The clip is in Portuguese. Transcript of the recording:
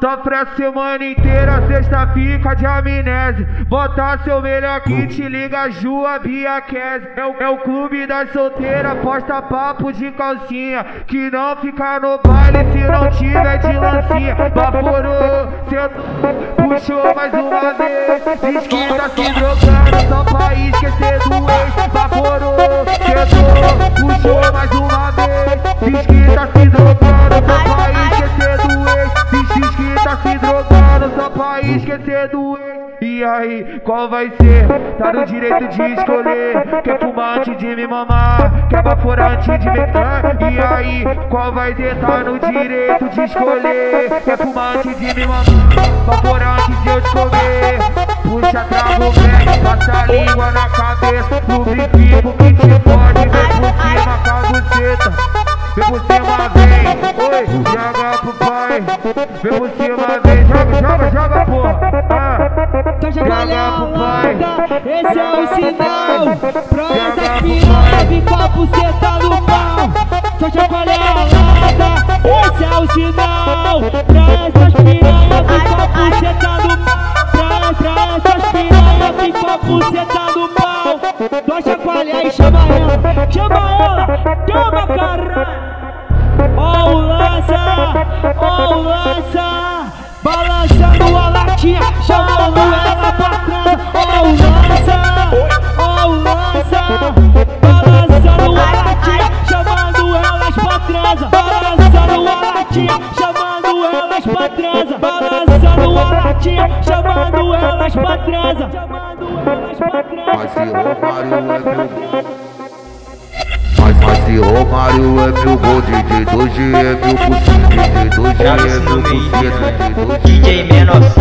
Sofre a semana inteira, sexta fica de amnésia. Bota seu melhor kit, liga Ju, a Bia Kes. É, o, é o clube das solteiras, posta papo de calcinha. Que não fica no baile se não tiver de lancinha. Baforou, sentou, puxou mais uma vez. Tá se só pra esquecer do ex. E aí, qual vai ser? Tá no direito de escolher. Quer fumar antes de me mamar? Quer baforar antes de me. Ah, e aí, qual vai ser? Tá no direito de escolher. Quer fumar antes de me mamar? Baforar antes de eu te comer. Puxa, trago velho, passa a língua na cabeça. Lubrifico que te pode. Vem por cima com a buceta. Vem por cima, vem. Oi, joga pro pai. Vem por cima, vem. Joga, joga. Então já Joga valeu pro pai. esse é o sinal. Pra essa piranha vir com a buceta no pau. Só chacoalhada, esse é o sinal. Pra essas piranha vir com a buceta no pau. Pra, essas piranha vir com a buceta no pau. Só chacoalhar e chama ela, chama ela, chama caralho. Ó o lança, ó o lança Balançando a latinha, chamando ela pra trás Ó o lança, ó o lança. Balançando a latinha, chamando elas pra trás Balançando a latinha, chamando elas pra trás Balançando a latinha, chamando elas pra trás Chamando elas pra trás Mas se Romário é meu. Mas, mas se Romário é meu gol, DJ 2G é meu por cento, DJ 2G é meu por cento, DJ 2G